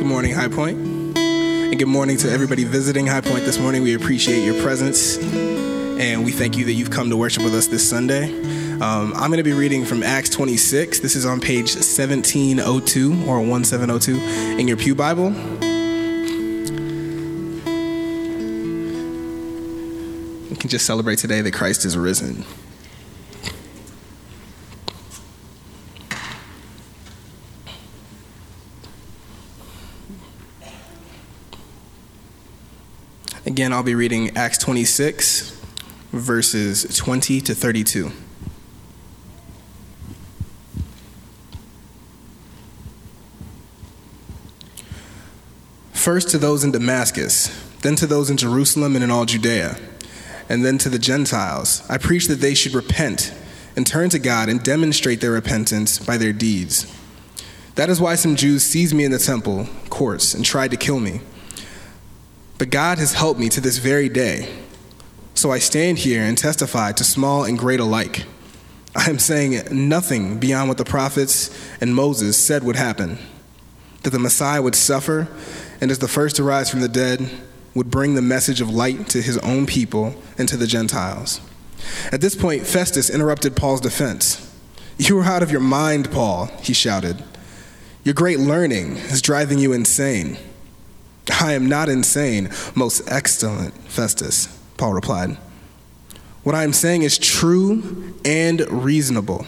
Good morning, High Point. And good morning to everybody visiting High Point this morning. We appreciate your presence and we thank you that you've come to worship with us this Sunday. Um, I'm going to be reading from Acts 26. This is on page 1702 or 1702 in your Pew Bible. We can just celebrate today that Christ is risen. Again, I'll be reading Acts 26, verses 20 to 32. First to those in Damascus, then to those in Jerusalem and in all Judea, and then to the Gentiles, I preach that they should repent and turn to God and demonstrate their repentance by their deeds. That is why some Jews seized me in the temple courts and tried to kill me. But God has helped me to this very day. So I stand here and testify to small and great alike. I am saying nothing beyond what the prophets and Moses said would happen that the Messiah would suffer and, as the first to rise from the dead, would bring the message of light to his own people and to the Gentiles. At this point, Festus interrupted Paul's defense. You are out of your mind, Paul, he shouted. Your great learning is driving you insane. I am not insane, most excellent Festus, Paul replied. What I am saying is true and reasonable.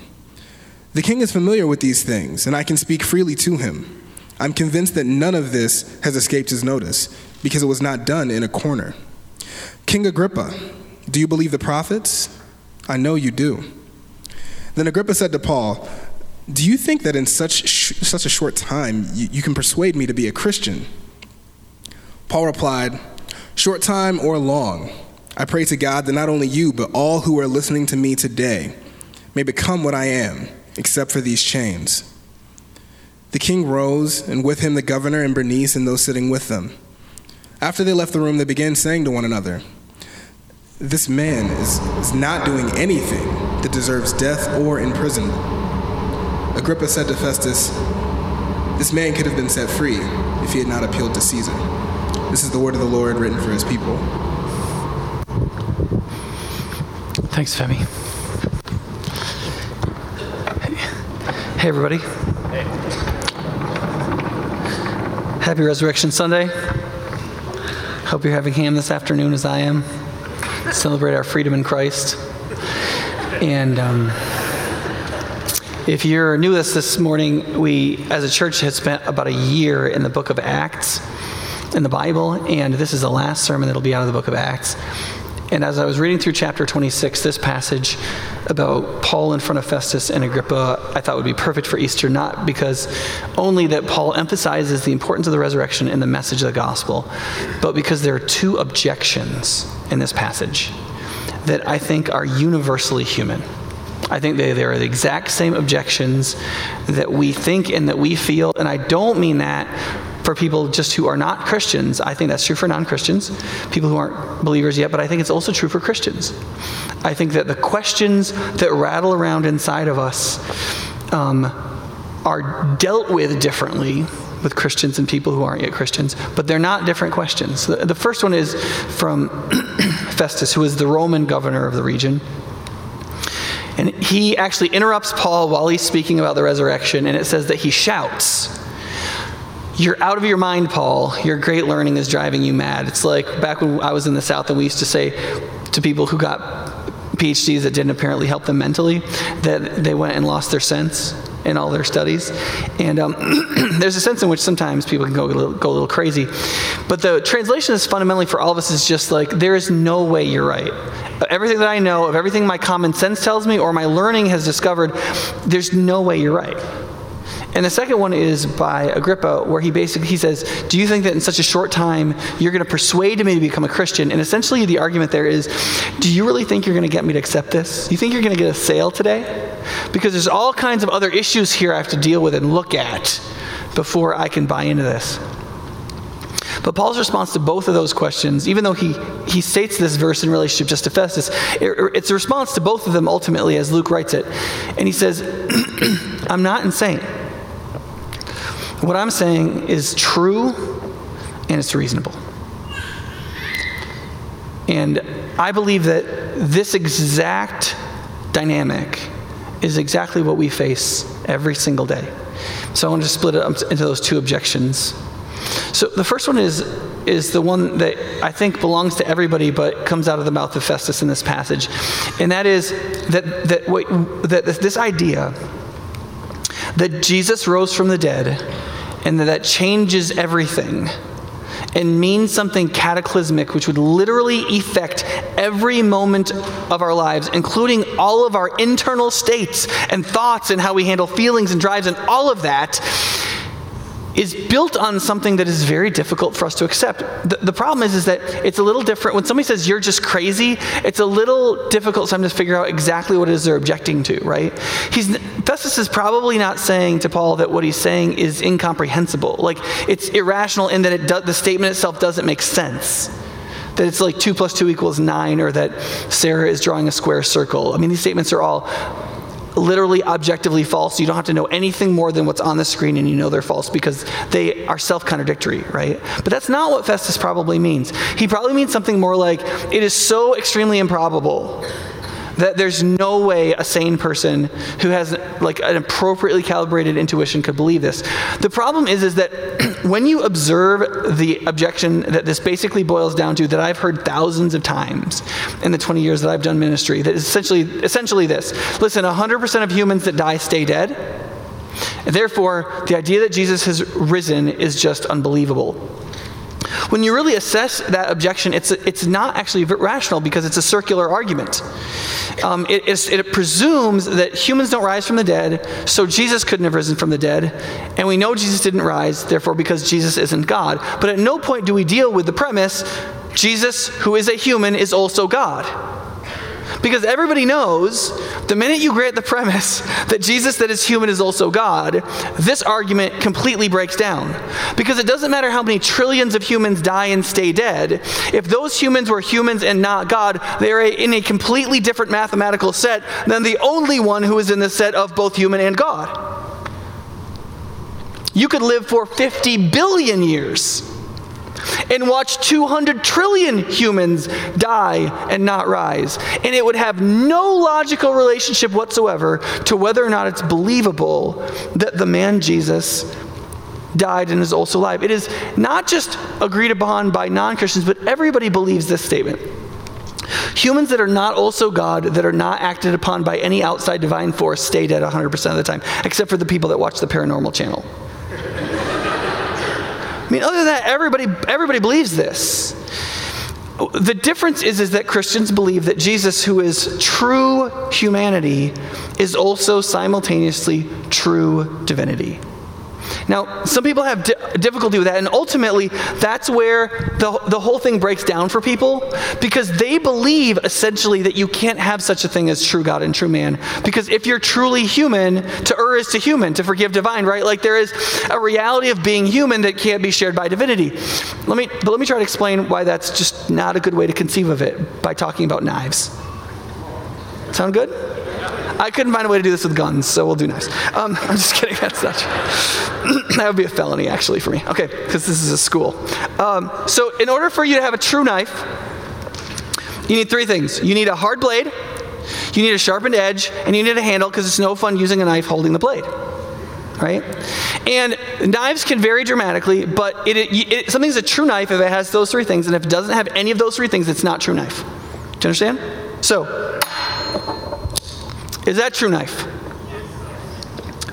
The king is familiar with these things, and I can speak freely to him. I'm convinced that none of this has escaped his notice because it was not done in a corner. King Agrippa, do you believe the prophets? I know you do. Then Agrippa said to Paul, Do you think that in such, sh- such a short time you, you can persuade me to be a Christian? Paul replied, Short time or long, I pray to God that not only you, but all who are listening to me today may become what I am, except for these chains. The king rose, and with him the governor and Bernice and those sitting with them. After they left the room, they began saying to one another, This man is, is not doing anything that deserves death or imprisonment. Agrippa said to Festus, This man could have been set free if he had not appealed to Caesar. This is the word of the Lord written for his people. Thanks, Femi. Hey, everybody. Hey. Happy Resurrection Sunday. Hope you're having ham this afternoon as I am. Celebrate our freedom in Christ. And um, if you're new with us this morning, we, as a church, had spent about a year in the book of Acts in the Bible, and this is the last sermon that'll be out of the book of Acts. And as I was reading through chapter 26, this passage about Paul in front of Festus and Agrippa, I thought would be perfect for Easter, not because only that Paul emphasizes the importance of the resurrection in the message of the gospel, but because there are two objections in this passage that I think are universally human. I think they, they are the exact same objections that we think and that we feel. And I don't mean that for people just who are not Christians. I think that's true for non Christians, people who aren't believers yet, but I think it's also true for Christians. I think that the questions that rattle around inside of us um, are dealt with differently with Christians and people who aren't yet Christians, but they're not different questions. The, the first one is from Festus, who is the Roman governor of the region. And he actually interrupts Paul while he's speaking about the resurrection, and it says that he shouts. You're out of your mind, Paul. Your great learning is driving you mad. It's like back when I was in the South and we used to say to people who got PhDs that didn't apparently help them mentally that they went and lost their sense in all their studies. And um, there's a sense in which sometimes people can go a, little, go a little crazy. But the translation is fundamentally for all of us is just like, there is no way you're right. Everything that I know, of everything my common sense tells me or my learning has discovered, there's no way you're right. And the second one is by Agrippa, where he basically he says, "Do you think that in such a short time you're going to persuade me to become a Christian?" And essentially, the argument there is, "Do you really think you're going to get me to accept this? You think you're going to get a sale today? Because there's all kinds of other issues here I have to deal with and look at before I can buy into this." But Paul's response to both of those questions, even though he, he states this verse in relationship just to Festus, it, it's a response to both of them ultimately as Luke writes it. And he says, I'm not insane. What I'm saying is true and it's reasonable. And I believe that this exact dynamic is exactly what we face every single day. So I want to split it up into those two objections. So the first one is is the one that I think belongs to everybody, but comes out of the mouth of Festus in this passage, and that is that that wait, that this idea that Jesus rose from the dead, and that that changes everything and means something cataclysmic, which would literally affect every moment of our lives, including all of our internal states and thoughts and how we handle feelings and drives and all of that, is built on something that is very difficult for us to accept. The, the, problem is, is that it's a little different. When somebody says you're just crazy, it's a little difficult sometimes to figure out exactly what it is they're objecting to, right? He's, Festus is probably not saying to Paul that what he's saying is incomprehensible. Like, it's irrational in that it do, the statement itself doesn't make sense. That it's like 2 plus 2 equals 9, or that Sarah is drawing a square circle. I mean, these statements are all literally objectively false. You don't have to know anything more than what's on the screen and you know they're false because they are self contradictory, right? But that's not what Festus probably means. He probably means something more like it is so extremely improbable that there's no way a sane person who has like an appropriately calibrated intuition could believe this. The problem is is that when you observe the objection that this basically boils down to that I've heard thousands of times in the 20 years that I've done ministry that is essentially essentially this. Listen, 100% of humans that die stay dead. Therefore, the idea that Jesus has risen is just unbelievable. When you really assess that objection, it's, it's not actually rational because it's a circular argument. Um, it, it presumes that humans don't rise from the dead, so Jesus couldn't have risen from the dead. And we know Jesus didn't rise, therefore, because Jesus isn't God. But at no point do we deal with the premise Jesus, who is a human, is also God. Because everybody knows the minute you grant the premise that Jesus that is human is also God, this argument completely breaks down. Because it doesn't matter how many trillions of humans die and stay dead, if those humans were humans and not God, they are in a completely different mathematical set than the only one who is in the set of both human and God. You could live for 50 billion years and watch 200 trillion humans die and not rise. And it would have no logical relationship whatsoever to whether or not it's believable that the man Jesus died and is also alive. It is not just agreed upon by non Christians, but everybody believes this statement. Humans that are not also God, that are not acted upon by any outside divine force, stay dead 100% of the time, except for the people that watch the paranormal channel. I mean, other than that, everybody, everybody believes this. The difference is, is that Christians believe that Jesus, who is true humanity, is also simultaneously true divinity. Now, some people have di- difficulty with that, and ultimately, that's where the, the whole thing breaks down for people because they believe essentially that you can't have such a thing as true God and true man. Because if you're truly human, to err is to human, to forgive divine, right? Like there is a reality of being human that can't be shared by divinity. Let me, but let me try to explain why that's just not a good way to conceive of it by talking about knives. Sound good? I couldn't find a way to do this with guns, so we'll do knives. Um, I'm just kidding. That's not that would be a felony, actually, for me. Okay, because this is a school. Um, so, in order for you to have a true knife, you need three things you need a hard blade, you need a sharpened edge, and you need a handle because it's no fun using a knife holding the blade. Right? And knives can vary dramatically, but it, it, it, something's a true knife if it has those three things, and if it doesn't have any of those three things, it's not true knife. Do you understand? So, is that true knife?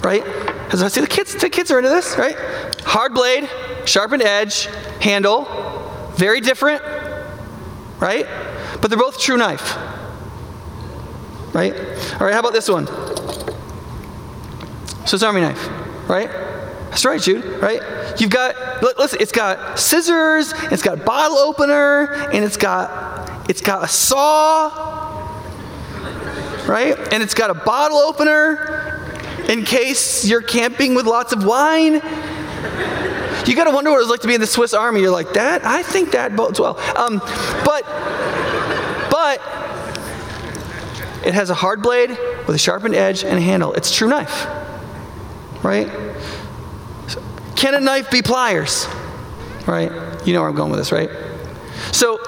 Right? Because I see the kids, the kids are into this, right? Hard blade, sharpened edge, handle, very different, right? But they're both true knife. Right? All right, how about this one? Swiss Army knife, right? That's right, Jude, right? You've got, listen, it's got scissors, it's got bottle opener, and it's got, it's got a saw, right? And it's got a bottle opener in case you're camping with lots of wine. You got to wonder what it was like to be in the Swiss Army. You're like, that? I think that bodes well. Um, but, but, it has a hard blade with a sharpened edge and a handle. It's true knife, right? Can a knife be pliers? Right? You know where I'm going with this, right? So,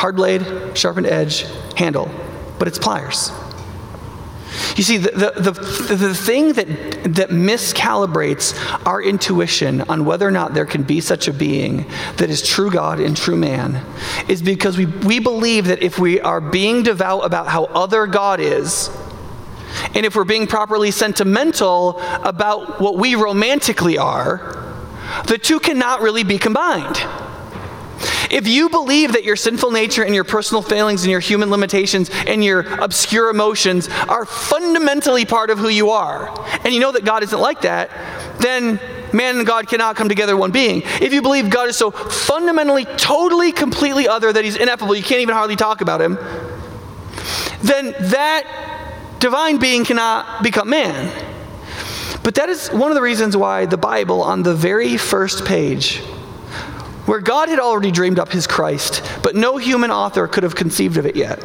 hard blade, sharpened edge, handle, but it's pliers. You see, the, the, the, the, thing that, that miscalibrates our intuition on whether or not there can be such a being that is true God and true man is because we, we believe that if we are being devout about how other God is, and if we're being properly sentimental about what we romantically are, the two cannot really be combined. If you believe that your sinful nature and your personal failings and your human limitations and your obscure emotions are fundamentally part of who you are, and you know that God isn't like that, then man and God cannot come together one being. If you believe God is so fundamentally, totally, completely other that he's ineffable, you can't even hardly talk about him, then that divine being cannot become man. But that is one of the reasons why the Bible, on the very first page, where God had already dreamed up his Christ, but no human author could have conceived of it yet,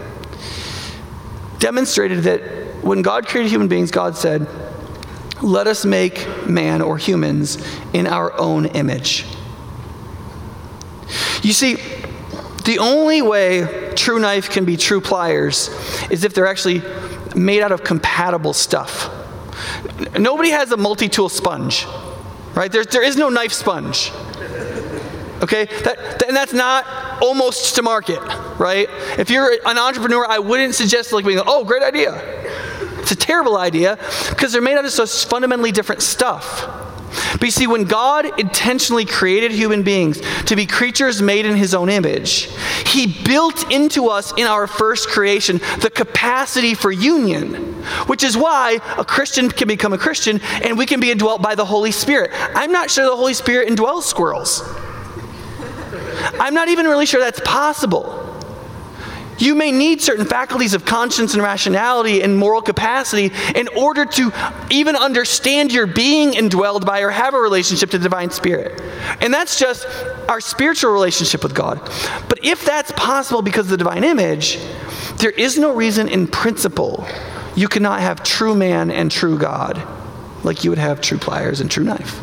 demonstrated that when God created human beings, God said, Let us make man or humans in our own image. You see, the only way true knife can be true pliers is if they're actually made out of compatible stuff. Nobody has a multi tool sponge, right? There's, there is no knife sponge. Okay? That, and that's not almost to market, right? If you're an entrepreneur, I wouldn't suggest like being, oh, great idea. It's a terrible idea because they're made out of such fundamentally different stuff. But you see, when God intentionally created human beings to be creatures made in his own image, he built into us in our first creation the capacity for union, which is why a Christian can become a Christian and we can be indwelt by the Holy Spirit. I'm not sure the Holy Spirit indwells squirrels. I'm not even really sure that's possible. You may need certain faculties of conscience and rationality and moral capacity in order to even understand your being indwelled by or have a relationship to the divine spirit. And that's just our spiritual relationship with God. But if that's possible because of the divine image, there is no reason in principle you cannot have true man and true God like you would have true pliers and true knife.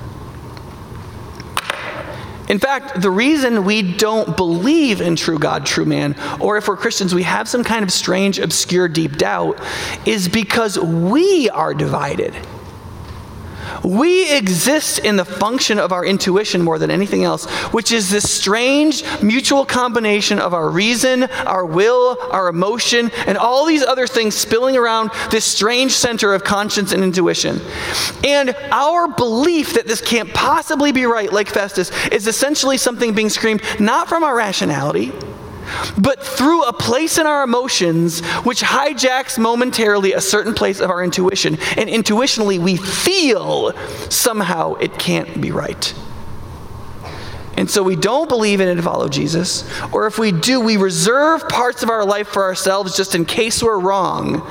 In fact, the reason we don't believe in true God, true man, or if we're Christians, we have some kind of strange, obscure, deep doubt, is because we are divided. We exist in the function of our intuition more than anything else, which is this strange mutual combination of our reason, our will, our emotion, and all these other things spilling around this strange center of conscience and intuition. And our belief that this can't possibly be right, like Festus, is essentially something being screamed not from our rationality but through a place in our emotions which hijacks momentarily a certain place of our intuition. And intuitionally, we feel somehow it can't be right. And so we don't believe in it to follow Jesus, or if we do, we reserve parts of our life for ourselves just in case we're wrong,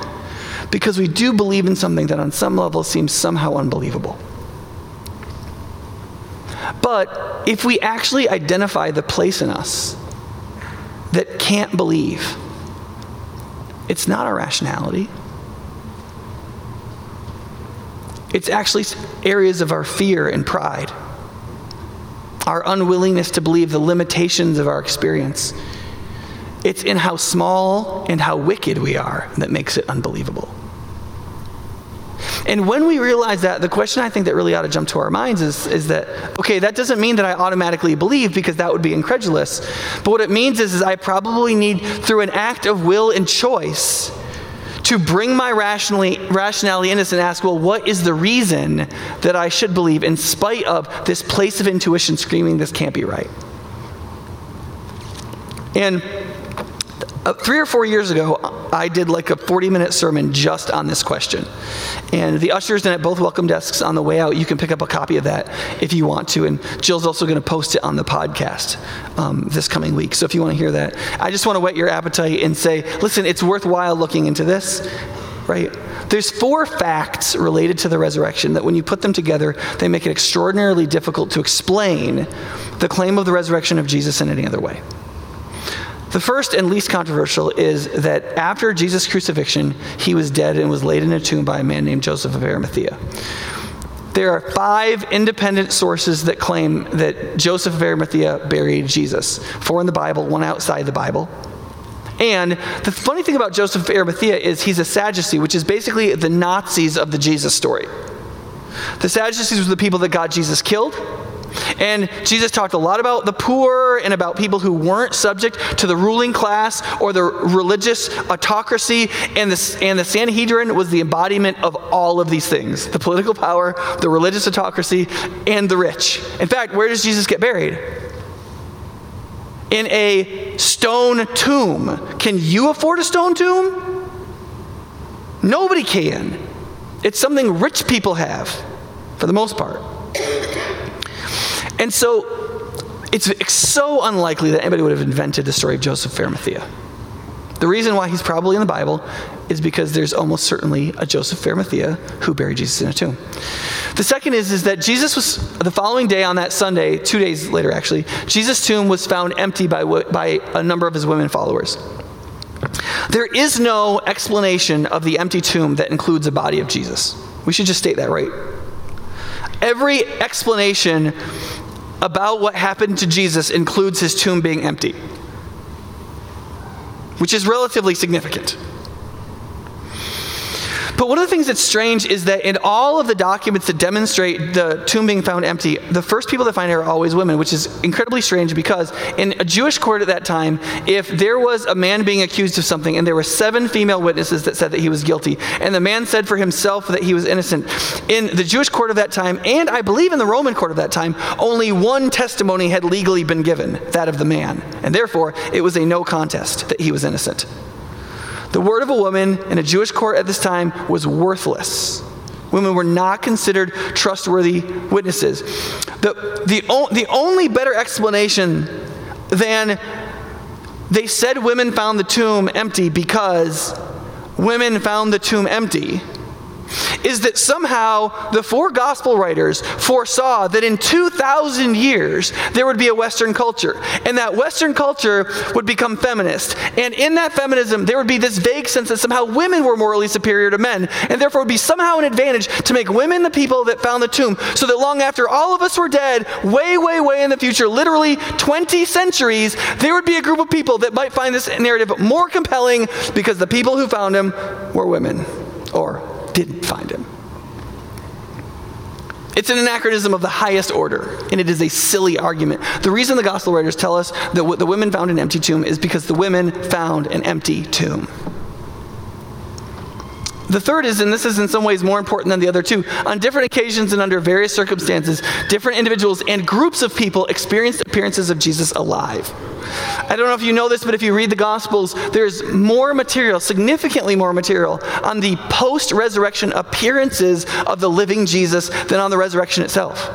because we do believe in something that on some level seems somehow unbelievable. But if we actually identify the place in us that can't believe. It's not our rationality. It's actually areas of our fear and pride, our unwillingness to believe the limitations of our experience. It's in how small and how wicked we are that makes it unbelievable. And when we realize that, the question I think that really ought to jump to our minds is, is that, okay, that doesn't mean that I automatically believe because that would be incredulous. But what it means is, is I probably need, through an act of will and choice, to bring my rationally, rationality in this and ask, well, what is the reason that I should believe in spite of this place of intuition screaming this can't be right? And uh, three or four years ago, I did like a 40 minute sermon just on this question. And the ushers and at both welcome desks on the way out, you can pick up a copy of that if you want to. And Jill's also going to post it on the podcast um, this coming week. So if you want to hear that, I just want to whet your appetite and say, listen, it's worthwhile looking into this, right? There's four facts related to the resurrection that when you put them together, they make it extraordinarily difficult to explain the claim of the resurrection of Jesus in any other way. The first and least controversial is that after Jesus' crucifixion, he was dead and was laid in a tomb by a man named Joseph of Arimathea. there are five independent sources that claim that Joseph of Arimathea buried Jesus. Four in the Bible, one outside the Bible. And the funny thing about Joseph of Arimathea is he's a Sadducee, which is basically the Nazis of the Jesus story. The Sadducees were the people that got Jesus killed. And Jesus talked a lot about the poor and about people who weren't subject to the ruling class or the religious autocracy. And the, and the Sanhedrin was the embodiment of all of these things the political power, the religious autocracy, and the rich. In fact, where does Jesus get buried? In a stone tomb. Can you afford a stone tomb? Nobody can. It's something rich people have, for the most part. And so it's so unlikely that anybody would have invented the story of Joseph of Arimathea. The reason why he's probably in the Bible is because there's almost certainly a Joseph of Arimathea who buried Jesus in a tomb. The second is, is that Jesus was, the following day on that Sunday, two days later actually, Jesus' tomb was found empty by, by a number of his women followers. There is no explanation of the empty tomb that includes a body of Jesus. We should just state that right. Every explanation about what happened to Jesus includes his tomb being empty, which is relatively significant. But one of the things that's strange is that in all of the documents that demonstrate the tomb being found empty, the first people that find it are always women, which is incredibly strange because in a Jewish court at that time, if there was a man being accused of something and there were seven female witnesses that said that he was guilty, and the man said for himself that he was innocent, in the Jewish court of that time, and I believe in the Roman court of that time, only one testimony had legally been given, that of the man. And therefore, it was a no contest that he was innocent. The word of a woman in a Jewish court at this time was worthless. Women were not considered trustworthy witnesses. The, the, the only better explanation than they said women found the tomb empty because women found the tomb empty is that somehow the four gospel writers foresaw that in 2,000 years there would be a Western culture, and that Western culture would become feminist. And in that feminism, there would be this vague sense that somehow women were morally superior to men, and therefore would be somehow an advantage to make women the people that found the tomb, so that long after all of us were dead, way, way, way in the future, literally 20 centuries, there would be a group of people that might find this narrative more compelling because the people who found him were women. Or didn't find him. It's an anachronism of the highest order, and it is a silly argument. The reason the gospel writers tell us that the women found an empty tomb is because the women found an empty tomb. The third is, and this is in some ways more important than the other two, on different occasions and under various circumstances, different individuals and groups of people experienced appearances of Jesus alive. I don't know if you know this, but if you read the Gospels, there's more material, significantly more material, on the post resurrection appearances of the living Jesus than on the resurrection itself.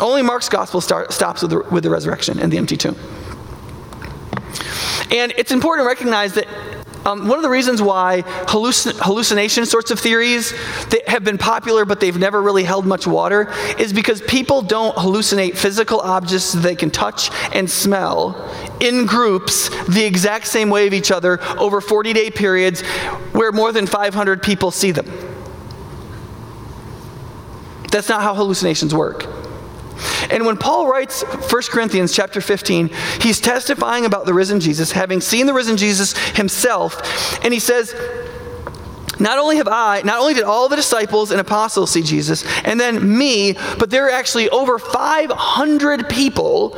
Only Mark's Gospel start, stops with the, with the resurrection and the empty tomb. And it's important to recognize that um, one of the reasons why hallucin- hallucination sorts of theories that have been popular but they've never really held much water is because people don't hallucinate physical objects they can touch and smell in groups the exact same way of each other over 40 day periods where more than 500 people see them. That's not how hallucinations work. And when Paul writes 1 Corinthians chapter 15, he's testifying about the risen Jesus, having seen the risen Jesus himself, and he says, not only have I, not only did all the disciples and apostles see Jesus, and then me, but there are actually over 500 people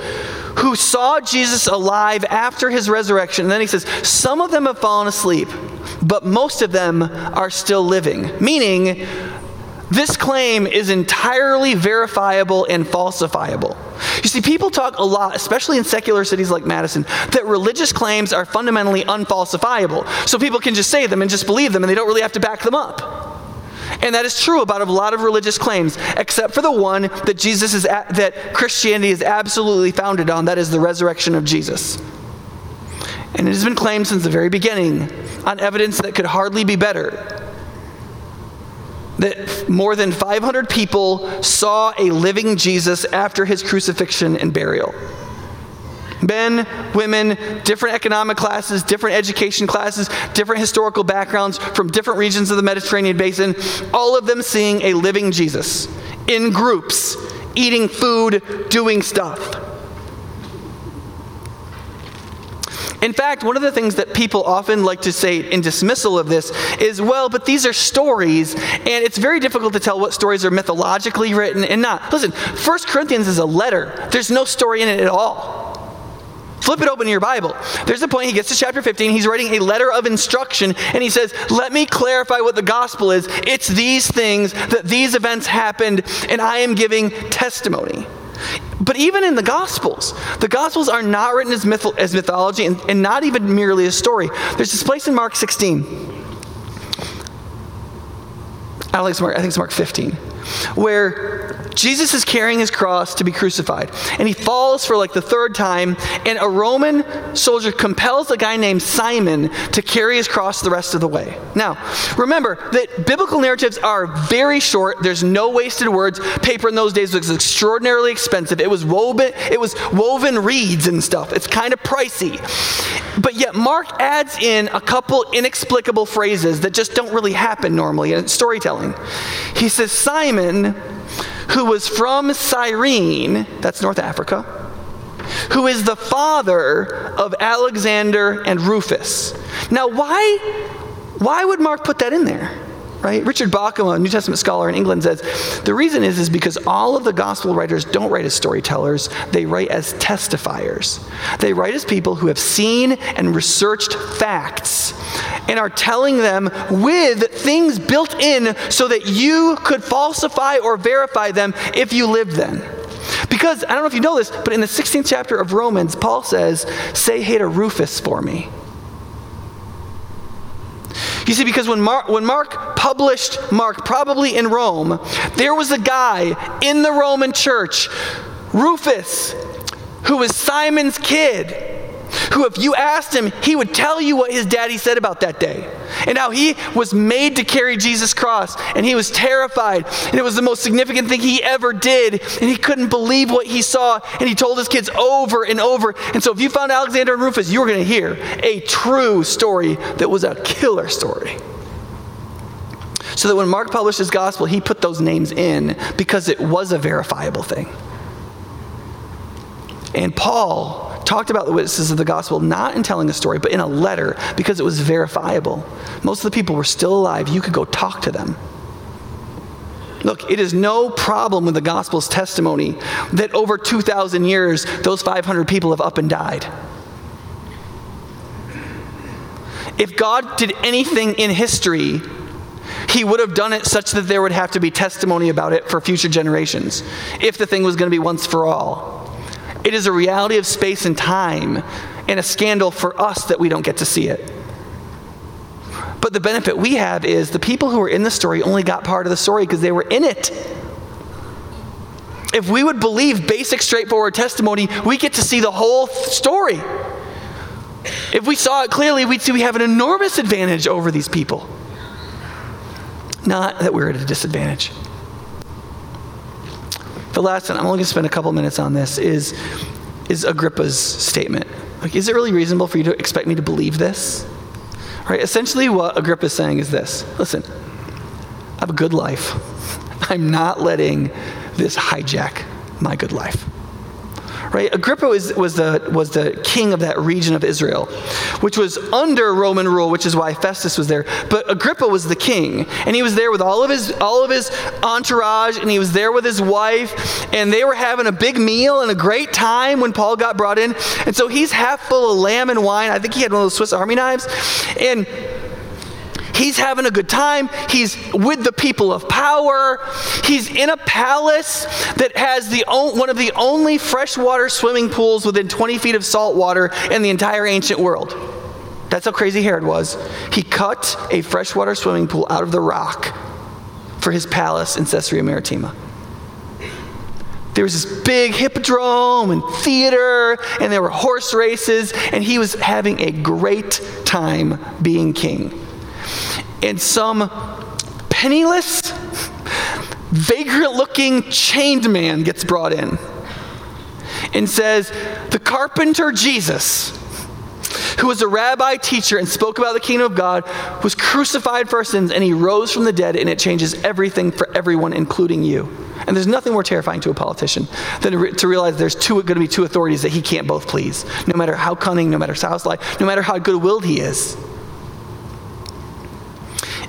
who saw Jesus alive after his resurrection. And then he says, some of them have fallen asleep, but most of them are still living. Meaning, this claim is entirely verifiable and falsifiable. You see, people talk a lot, especially in secular cities like Madison, that religious claims are fundamentally unfalsifiable. So people can just say them and just believe them and they don't really have to back them up. And that is true about a lot of religious claims, except for the one that Jesus is at, that Christianity is absolutely founded on, that is the resurrection of Jesus. And it has been claimed since the very beginning on evidence that could hardly be better that more than 500 people saw a living Jesus after his crucifixion and burial. Men, women, different economic classes, different education classes, different historical backgrounds from different regions of the Mediterranean basin, all of them seeing a living Jesus in groups, eating food, doing stuff. In fact, one of the things that people often like to say in dismissal of this is, well, but these are stories, and it's very difficult to tell what stories are mythologically written and not. Listen, 1 Corinthians is a letter, there's no story in it at all. Flip it open in your Bible. There's a point, he gets to chapter 15, he's writing a letter of instruction, and he says, Let me clarify what the gospel is. It's these things, that these events happened, and I am giving testimony. But even in the Gospels, the Gospels are not written as, myth- as mythology and, and not even merely a story. There's this place in Mark 16. Alex, Mark, I think it's Mark 15, where Jesus is carrying his cross to be crucified, and he falls for like the third time, and a Roman soldier compels a guy named Simon to carry his cross the rest of the way. Now, remember that biblical narratives are very short. There's no wasted words. Paper in those days was extraordinarily expensive. It was woven, it was woven reeds and stuff. It's kind of pricey. But yet Mark adds in a couple inexplicable phrases that just don't really happen normally in storytelling. He says, Simon who was from Cyrene, that's North Africa, who is the father of Alexander and Rufus. Now, why, why would Mark put that in there? Right? Richard Bauckham, a New Testament scholar in England, says the reason is, is because all of the gospel writers don't write as storytellers, they write as testifiers. They write as people who have seen and researched facts and are telling them with things built in so that you could falsify or verify them if you lived then. Because, I don't know if you know this, but in the 16th chapter of Romans, Paul says, Say hey to Rufus for me. You see, because when Mark, when Mark published Mark, probably in Rome, there was a guy in the Roman church, Rufus, who was Simon's kid who, if you asked him, he would tell you what his daddy said about that day and how he was made to carry Jesus' cross and he was terrified and it was the most significant thing he ever did and he couldn't believe what he saw and he told his kids over and over. And so, if you found Alexander and Rufus, you were going to hear a true story that was a killer story. So that when Mark published his gospel, he put those names in because it was a verifiable thing. And Paul talked about the witnesses of the gospel not in telling a story, but in a letter because it was verifiable. Most of the people were still alive. You could go talk to them. Look, it is no problem with the gospel's testimony that over 2,000 years, those 500 people have up and died. If God did anything in history, he would have done it such that there would have to be testimony about it for future generations if the thing was going to be once for all. It is a reality of space and time and a scandal for us that we don't get to see it. But the benefit we have is the people who were in the story only got part of the story because they were in it. If we would believe basic, straightforward testimony, we get to see the whole story. If we saw it clearly, we'd see we have an enormous advantage over these people. Not that we're at a disadvantage. The last one, I'm only going to spend a couple minutes on this, is, is Agrippa's statement. Like, is it really reasonable for you to expect me to believe this? Right? Essentially, what Agrippa is saying is this listen, I have a good life. I'm not letting this hijack my good life right? Agrippa was, was, the, was the king of that region of Israel, which was under Roman rule, which is why Festus was there. But Agrippa was the king, and he was there with all of his, all of his entourage, and he was there with his wife, and they were having a big meal and a great time when Paul got brought in. And so he's half full of lamb and wine. I think he had one of those Swiss Army knives. And He's having a good time. He's with the people of power. He's in a palace that has the one of the only freshwater swimming pools within 20 feet of salt water in the entire ancient world. That's how crazy Herod was. He cut a freshwater swimming pool out of the rock for his palace in Caesarea Maritima. There was this big hippodrome and theater, and there were horse races, and he was having a great time being king and some penniless, vagrant looking chained man gets brought in. and says, The carpenter Jesus, who was a rabbi teacher and spoke about the kingdom of God, was crucified for our sins, and he rose from the dead, and it changes everything for everyone, including you. And there's nothing more terrifying to a politician than to realize there's going to be two authorities that he can't both please, no matter how cunning, no matter how sly, no matter how good willed he is.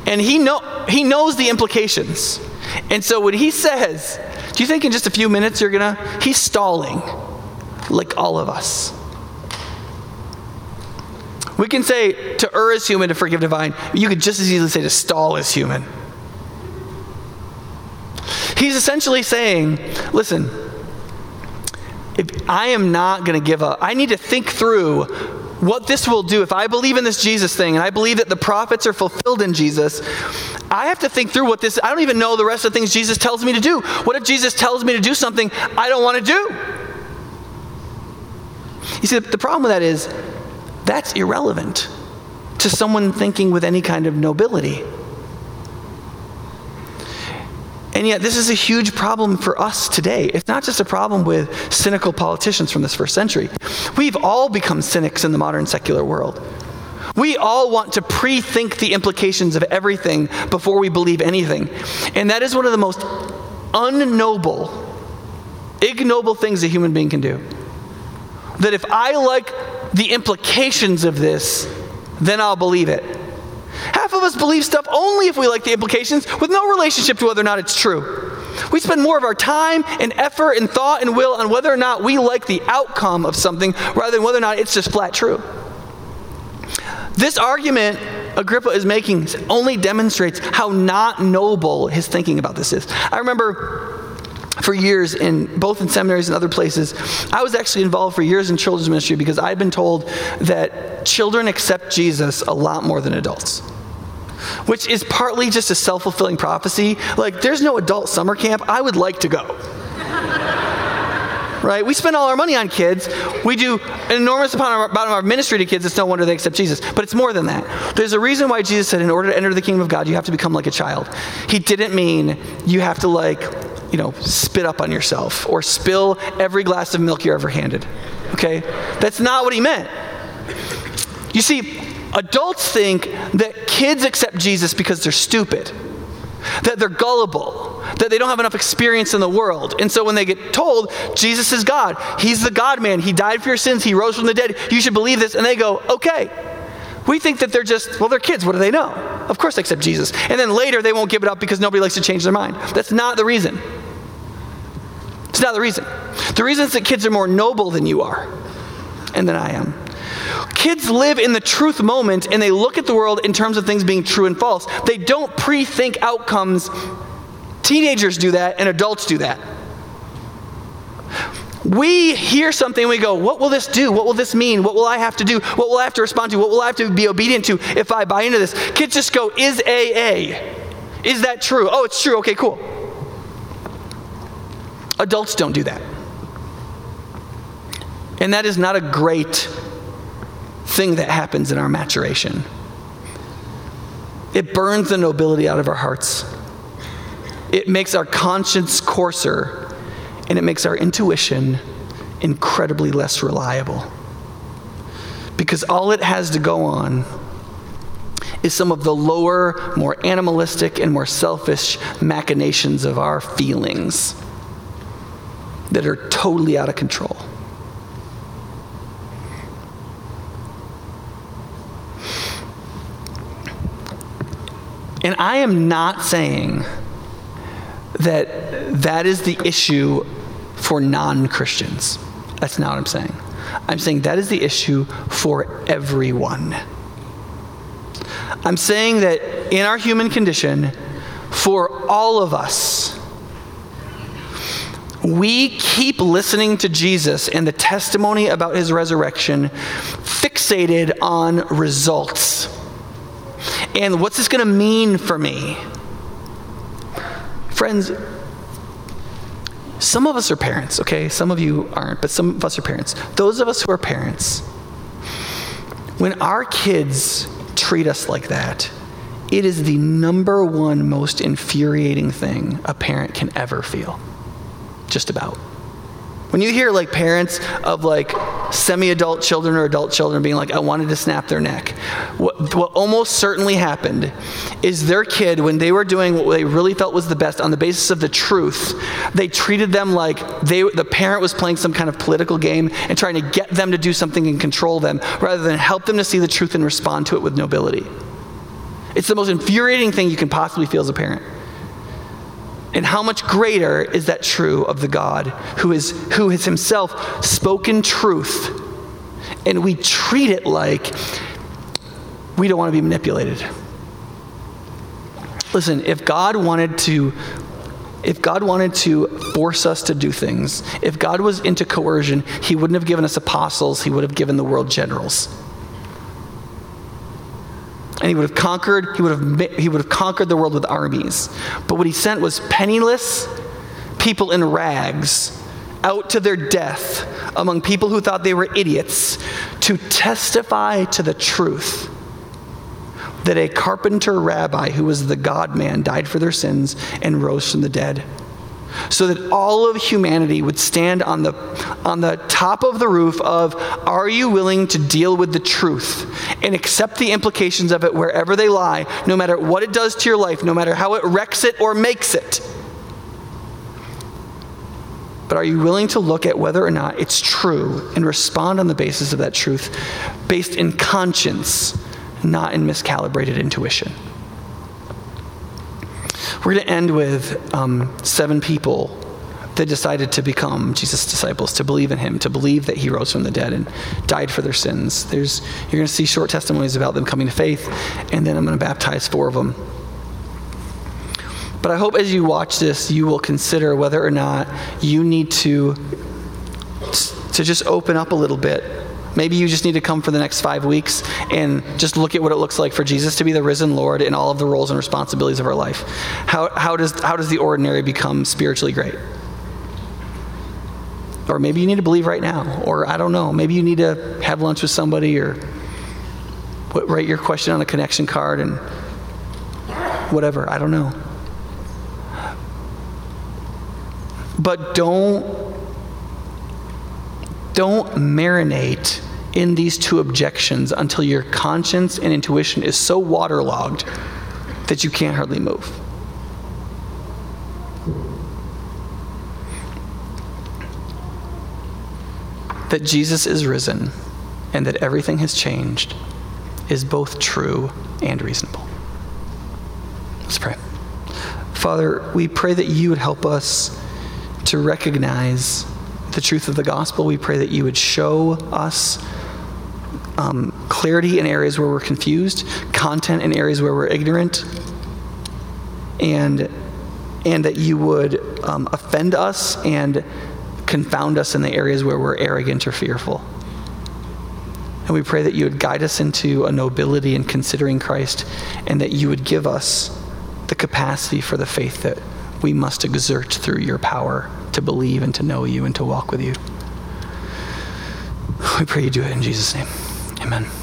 And he, know, he knows the implications. And so when he says, Do you think in just a few minutes you're going to? He's stalling, like all of us. We can say to err is human, to forgive divine. You could just as easily say to stall is human. He's essentially saying, listen, if I am not going to give up, I need to think through what this will do. If I believe in this Jesus thing and I believe that the prophets are fulfilled in Jesus, I have to think through what this, I don't even know the rest of the things Jesus tells me to do. What if Jesus tells me to do something I don't want to do? You see, the problem with that is that's irrelevant to someone thinking with any kind of nobility. And yet, this is a huge problem for us today. It's not just a problem with cynical politicians from this first century. We've all become cynics in the modern secular world. We all want to pre think the implications of everything before we believe anything. And that is one of the most unnoble, ignoble things a human being can do. That if I like the implications of this, then I'll believe it. Of us believe stuff only if we like the implications with no relationship to whether or not it's true. We spend more of our time and effort and thought and will on whether or not we like the outcome of something rather than whether or not it's just flat true. This argument Agrippa is making only demonstrates how not noble his thinking about this is. I remember for years in both in seminaries and other places i was actually involved for years in children's ministry because i'd been told that children accept jesus a lot more than adults which is partly just a self fulfilling prophecy. Like, there's no adult summer camp. I would like to go. right? We spend all our money on kids. We do an enormous amount of our ministry to kids. It's no wonder they accept Jesus. But it's more than that. There's a reason why Jesus said, in order to enter the kingdom of God, you have to become like a child. He didn't mean you have to, like, you know, spit up on yourself or spill every glass of milk you're ever handed. Okay? That's not what he meant. You see, Adults think that kids accept Jesus because they're stupid, that they're gullible, that they don't have enough experience in the world. And so when they get told, Jesus is God, He's the God man, He died for your sins, He rose from the dead, you should believe this, and they go, okay. We think that they're just, well, they're kids, what do they know? Of course they accept Jesus. And then later they won't give it up because nobody likes to change their mind. That's not the reason. It's not the reason. The reason is that kids are more noble than you are and than I am. Kids live in the truth moment and they look at the world in terms of things being true and false. They don't pre think outcomes. Teenagers do that and adults do that. We hear something we go, What will this do? What will this mean? What will I have to do? What will I have to respond to? What will I have to be obedient to if I buy into this? Kids just go, Is AA? Is that true? Oh, it's true. Okay, cool. Adults don't do that. And that is not a great thing that happens in our maturation. It burns the nobility out of our hearts. It makes our conscience coarser, and it makes our intuition incredibly less reliable. Because all it has to go on is some of the lower, more animalistic, and more selfish machinations of our feelings that are totally out of control. And I am not saying that that is the issue for non Christians. That's not what I'm saying. I'm saying that is the issue for everyone. I'm saying that in our human condition, for all of us, we keep listening to Jesus and the testimony about his resurrection fixated on results and what's this going to mean for me? Friends, some of us are parents, okay? Some of you aren't, but some of us are parents. Those of us who are parents, when our kids treat us like that, it is the number one most infuriating thing a parent can ever feel. Just about. When you hear like parents of like semi-adult children or adult children being like, I wanted to snap their neck, what, what almost certainly happened is their kid, when they were doing what they really felt was the best on the basis of the truth, they treated them like they, the parent was playing some kind of political game and trying to get them to do something and control them rather than help them to see the truth and respond to it with nobility. It's the most infuriating thing you can possibly feel as a parent. And how much greater is that true of the God who, is, who has himself spoken truth, and we treat it like we don't want to be manipulated. Listen, if God wanted to if God wanted to force us to do things, if God was into coercion, he wouldn't have given us apostles, he would have given the world generals and he would have conquered he would have he would have conquered the world with armies. But what he sent was penniless people in rags out to their death among people who thought they were idiots to testify to the truth that a carpenter rabbi who was the god man died for their sins and rose from the dead so that all of humanity would stand on the, on the top of the roof of, Are you willing to deal with the truth and accept the implications of it wherever they lie, no matter what it does to your life, no matter how it wrecks it or makes it? But are you willing to look at whether or not it's true and respond on the basis of that truth based in conscience, not in miscalibrated intuition? We're going to end with um, seven people that decided to become Jesus' disciples, to believe in him, to believe that he rose from the dead and died for their sins. There's, you're going to see short testimonies about them coming to faith, and then I'm going to baptize four of them. But I hope as you watch this, you will consider whether or not you need to, to just open up a little bit Maybe you just need to come for the next five weeks and just look at what it looks like for Jesus to be the risen Lord in all of the roles and responsibilities of our life. How, how, does, how does the ordinary become spiritually great? Or maybe you need to believe right now. Or I don't know. Maybe you need to have lunch with somebody or write your question on a connection card and whatever. I don't know. But don't don't marinate in these two objections until your conscience and intuition is so waterlogged that you can't hardly move. That Jesus is risen and that everything has changed is both true and reasonable. Let's pray. Father, we pray that you would help us to recognize the truth of the gospel. We pray that you would show us um, clarity in areas where we're confused, content in areas where we're ignorant, and, and that you would um, offend us and confound us in the areas where we're arrogant or fearful. And we pray that you would guide us into a nobility in considering Christ and that you would give us the capacity for the faith that we must exert through your power to believe and to know you and to walk with you. We pray you do it in Jesus' name. Amen.